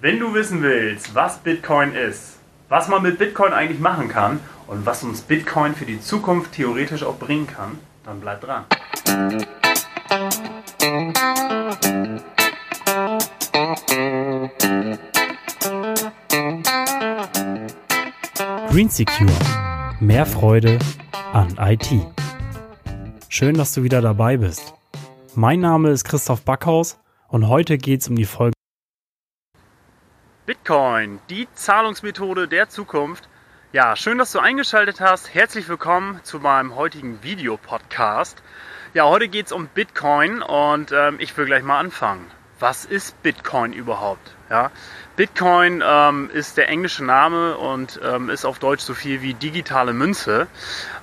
Wenn du wissen willst, was Bitcoin ist, was man mit Bitcoin eigentlich machen kann und was uns Bitcoin für die Zukunft theoretisch auch bringen kann, dann bleib dran. Green Secure. Mehr Freude an IT. Schön, dass du wieder dabei bist. Mein Name ist Christoph Backhaus und heute geht es um die Folge Bitcoin, die Zahlungsmethode der Zukunft. Ja, schön, dass du eingeschaltet hast. Herzlich willkommen zu meinem heutigen Videopodcast. Ja, heute geht es um Bitcoin und ähm, ich will gleich mal anfangen. Was ist Bitcoin überhaupt? Ja, Bitcoin ähm, ist der englische Name und ähm, ist auf Deutsch so viel wie digitale Münze.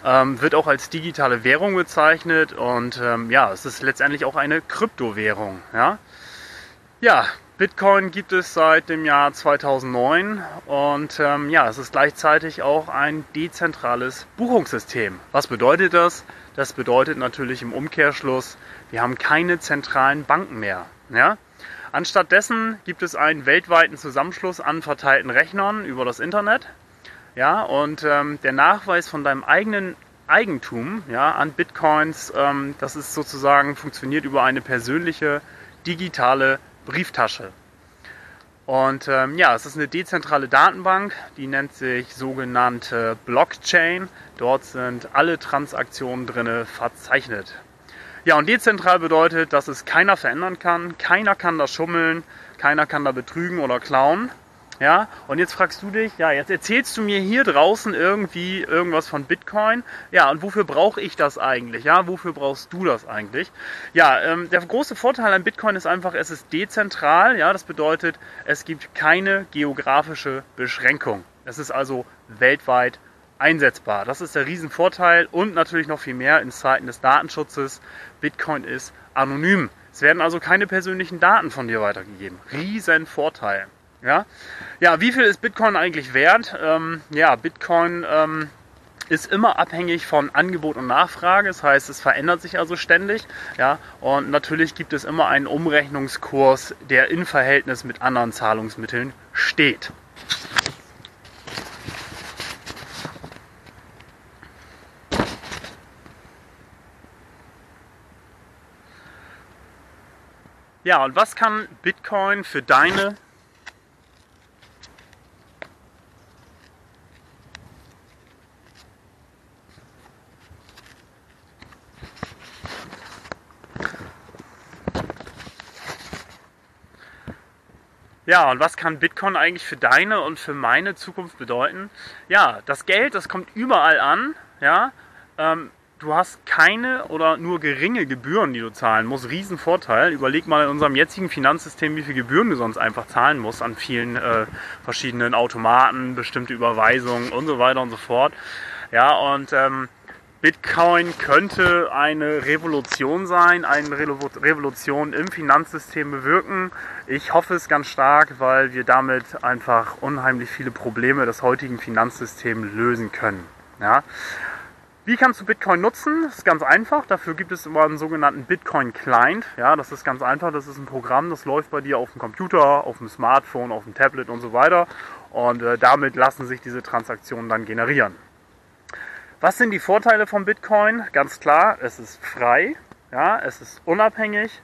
Ähm, wird auch als digitale Währung bezeichnet und ähm, ja, es ist letztendlich auch eine Kryptowährung. Ja, ja Bitcoin gibt es seit dem Jahr 2009 und ähm, ja, es ist gleichzeitig auch ein dezentrales Buchungssystem. Was bedeutet das? Das bedeutet natürlich im Umkehrschluss, wir haben keine zentralen Banken mehr. Ja? Anstattdessen gibt es einen weltweiten Zusammenschluss an verteilten Rechnern über das Internet. Ja, und ähm, der Nachweis von deinem eigenen Eigentum ja, an Bitcoins, ähm, das ist sozusagen funktioniert über eine persönliche digitale Brieftasche. Und ähm, ja, es ist eine dezentrale Datenbank, die nennt sich sogenannte Blockchain. Dort sind alle Transaktionen drin verzeichnet. Ja, und dezentral bedeutet, dass es keiner verändern kann, keiner kann da schummeln, keiner kann da betrügen oder klauen. Ja, und jetzt fragst du dich, ja, jetzt erzählst du mir hier draußen irgendwie irgendwas von Bitcoin. Ja, und wofür brauche ich das eigentlich? Ja, wofür brauchst du das eigentlich? Ja, ähm, der große Vorteil an Bitcoin ist einfach, es ist dezentral. Ja, das bedeutet, es gibt keine geografische Beschränkung. Es ist also weltweit einsetzbar. Das ist der Riesenvorteil und natürlich noch viel mehr in Zeiten des Datenschutzes. Bitcoin ist anonym. Es werden also keine persönlichen Daten von dir weitergegeben. Riesenvorteil. Ja, ja wie viel ist Bitcoin eigentlich wert? Ähm, ja, Bitcoin ähm, ist immer abhängig von Angebot und Nachfrage. Das heißt, es verändert sich also ständig. Ja, und natürlich gibt es immer einen Umrechnungskurs, der in Verhältnis mit anderen Zahlungsmitteln steht. Ja, und was kann Bitcoin für deine Ja, und was kann Bitcoin eigentlich für deine und für meine Zukunft bedeuten? Ja, das Geld, das kommt überall an. Ja, ähm, du hast keine oder nur geringe Gebühren, die du zahlen musst. Riesenvorteil. Überleg mal in unserem jetzigen Finanzsystem, wie viele Gebühren du sonst einfach zahlen musst an vielen äh, verschiedenen Automaten, bestimmte Überweisungen und so weiter und so fort. Ja, und ähm, Bitcoin könnte eine Revolution sein, eine Revolution im Finanzsystem bewirken. Ich hoffe es ganz stark, weil wir damit einfach unheimlich viele Probleme des heutigen Finanzsystems lösen können. Ja. Wie kannst du Bitcoin nutzen? Das ist ganz einfach. Dafür gibt es immer einen sogenannten Bitcoin Client. Ja, das ist ganz einfach. Das ist ein Programm, das läuft bei dir auf dem Computer, auf dem Smartphone, auf dem Tablet und so weiter. Und äh, damit lassen sich diese Transaktionen dann generieren. Was sind die Vorteile von Bitcoin? Ganz klar, es ist frei, ja, es ist unabhängig,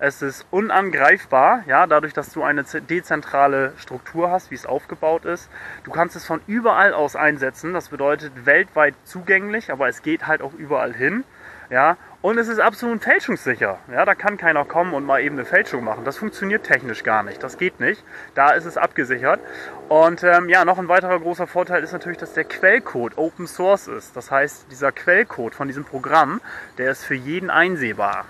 es ist unangreifbar, ja, dadurch, dass du eine dezentrale Struktur hast, wie es aufgebaut ist. Du kannst es von überall aus einsetzen, das bedeutet weltweit zugänglich, aber es geht halt auch überall hin. Ja, und es ist absolut fälschungssicher. Ja, da kann keiner kommen und mal eben eine Fälschung machen. Das funktioniert technisch gar nicht. Das geht nicht. Da ist es abgesichert. Und ähm, ja, noch ein weiterer großer Vorteil ist natürlich, dass der Quellcode Open Source ist. Das heißt, dieser Quellcode von diesem Programm, der ist für jeden einsehbar.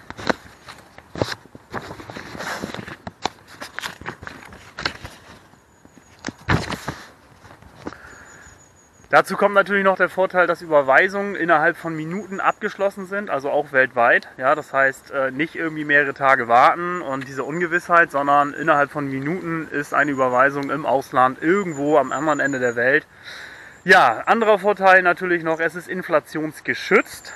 Dazu kommt natürlich noch der Vorteil, dass Überweisungen innerhalb von Minuten abgeschlossen sind, also auch weltweit. Ja, das heißt, äh, nicht irgendwie mehrere Tage warten und diese Ungewissheit, sondern innerhalb von Minuten ist eine Überweisung im Ausland irgendwo am anderen Ende der Welt. Ja, anderer Vorteil natürlich noch, es ist inflationsgeschützt.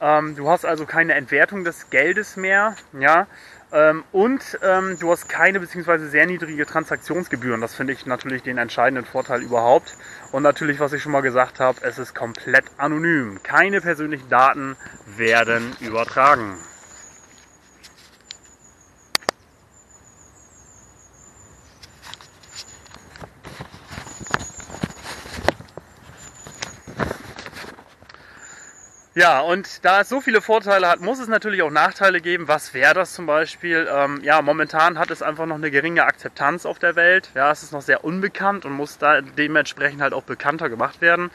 Ähm, du hast also keine Entwertung des Geldes mehr. Ja, Ähm, und ähm, du hast keine bzw. sehr niedrige Transaktionsgebühren. Das finde ich natürlich den entscheidenden Vorteil überhaupt. Und natürlich, was ich schon mal gesagt habe, es ist komplett anonym. Keine persönlichen Daten werden übertragen. Ja, und da es so viele Vorteile hat, muss es natürlich auch Nachteile geben. Was wäre das zum Beispiel? Ähm, ja, momentan hat es einfach noch eine geringe Akzeptanz auf der Welt. Ja, es ist noch sehr unbekannt und muss da dementsprechend halt auch bekannter gemacht werden.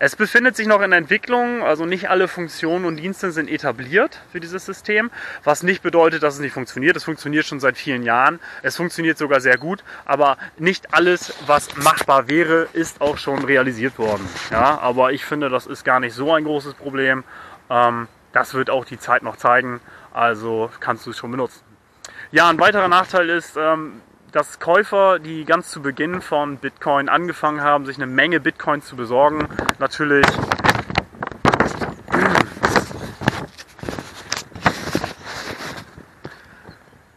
Es befindet sich noch in Entwicklung, also nicht alle Funktionen und Dienste sind etabliert für dieses System, was nicht bedeutet, dass es nicht funktioniert. Es funktioniert schon seit vielen Jahren. Es funktioniert sogar sehr gut, aber nicht alles, was machbar wäre, ist auch schon realisiert worden. Ja, aber ich finde, das ist gar nicht so ein großes Problem. Problem. Ähm, das wird auch die Zeit noch zeigen, also kannst du es schon benutzen. Ja, ein weiterer Nachteil ist, ähm, dass Käufer, die ganz zu Beginn von Bitcoin angefangen haben, sich eine Menge Bitcoin zu besorgen, natürlich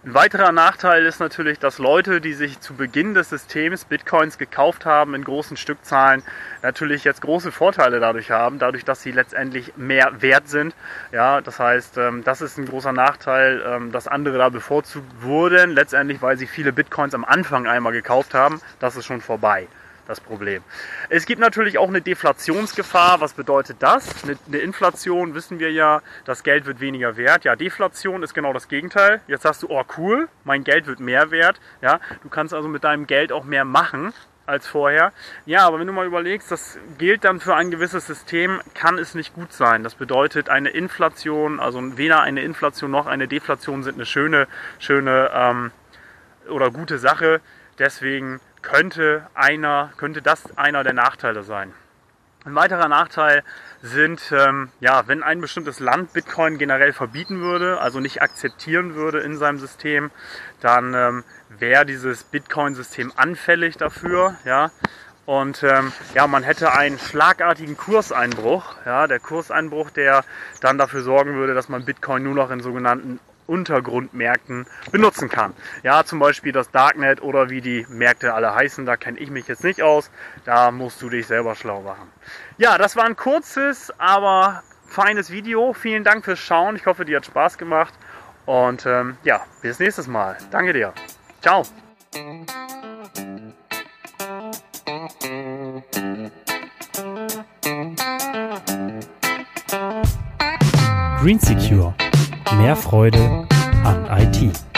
Ein weiterer Nachteil ist natürlich, dass Leute, die sich zu Beginn des Systems Bitcoins gekauft haben in großen Stückzahlen, natürlich jetzt große Vorteile dadurch haben, dadurch, dass sie letztendlich mehr wert sind. Ja, das heißt, ähm, das ist ein großer Nachteil, ähm, dass andere da bevorzugt wurden, letztendlich, weil sie viele Bitcoins am Anfang einmal gekauft haben. Das ist schon vorbei das Problem. Es gibt natürlich auch eine Deflationsgefahr. Was bedeutet das? Eine, Inflation wissen wir ja, das Geld wird weniger wert. Ja, Deflation ist genau das Gegenteil. Jetzt sagst du, oh cool, mein Geld wird mehr wert. Ja, du kannst also mit deinem Geld auch mehr machen als vorher. Ja, aber wenn du mal überlegst, das gilt dann für ein gewisses System, kann es nicht gut sein. Das bedeutet, eine Inflation, also weder eine Inflation noch eine Deflation sind eine schöne, schöne ähm, oder gute Sache. Deswegen könnte, einer, könnte das einer der Nachteile sein. Ein weiterer Nachteil sind, ähm, ja, wenn ein bestimmtes Land Bitcoin generell verbieten würde, also nicht akzeptieren würde in seinem System, dann ähm, wäre dieses Bitcoin-System anfällig dafür, ja. Und ähm, ja, man hätte einen schlagartigen Kurseinbruch, ja, der Kurseinbruch, der dann dafür sorgen würde, dass man Bitcoin nur noch in sogenannten Untergrundmärkten benutzen kann. Ja, zum Beispiel das Darknet oder wie die Märkte alle heißen, da kenne ich mich jetzt nicht aus. Da musst du dich selber schlau machen. Ja, das war ein kurzes, aber feines Video. Vielen Dank fürs Schauen. Ich hoffe, dir hat Spaß gemacht. Und ähm, ja, bis nächstes Mal. Danke dir. Ciao. Green Secure Mehr Freude an IT.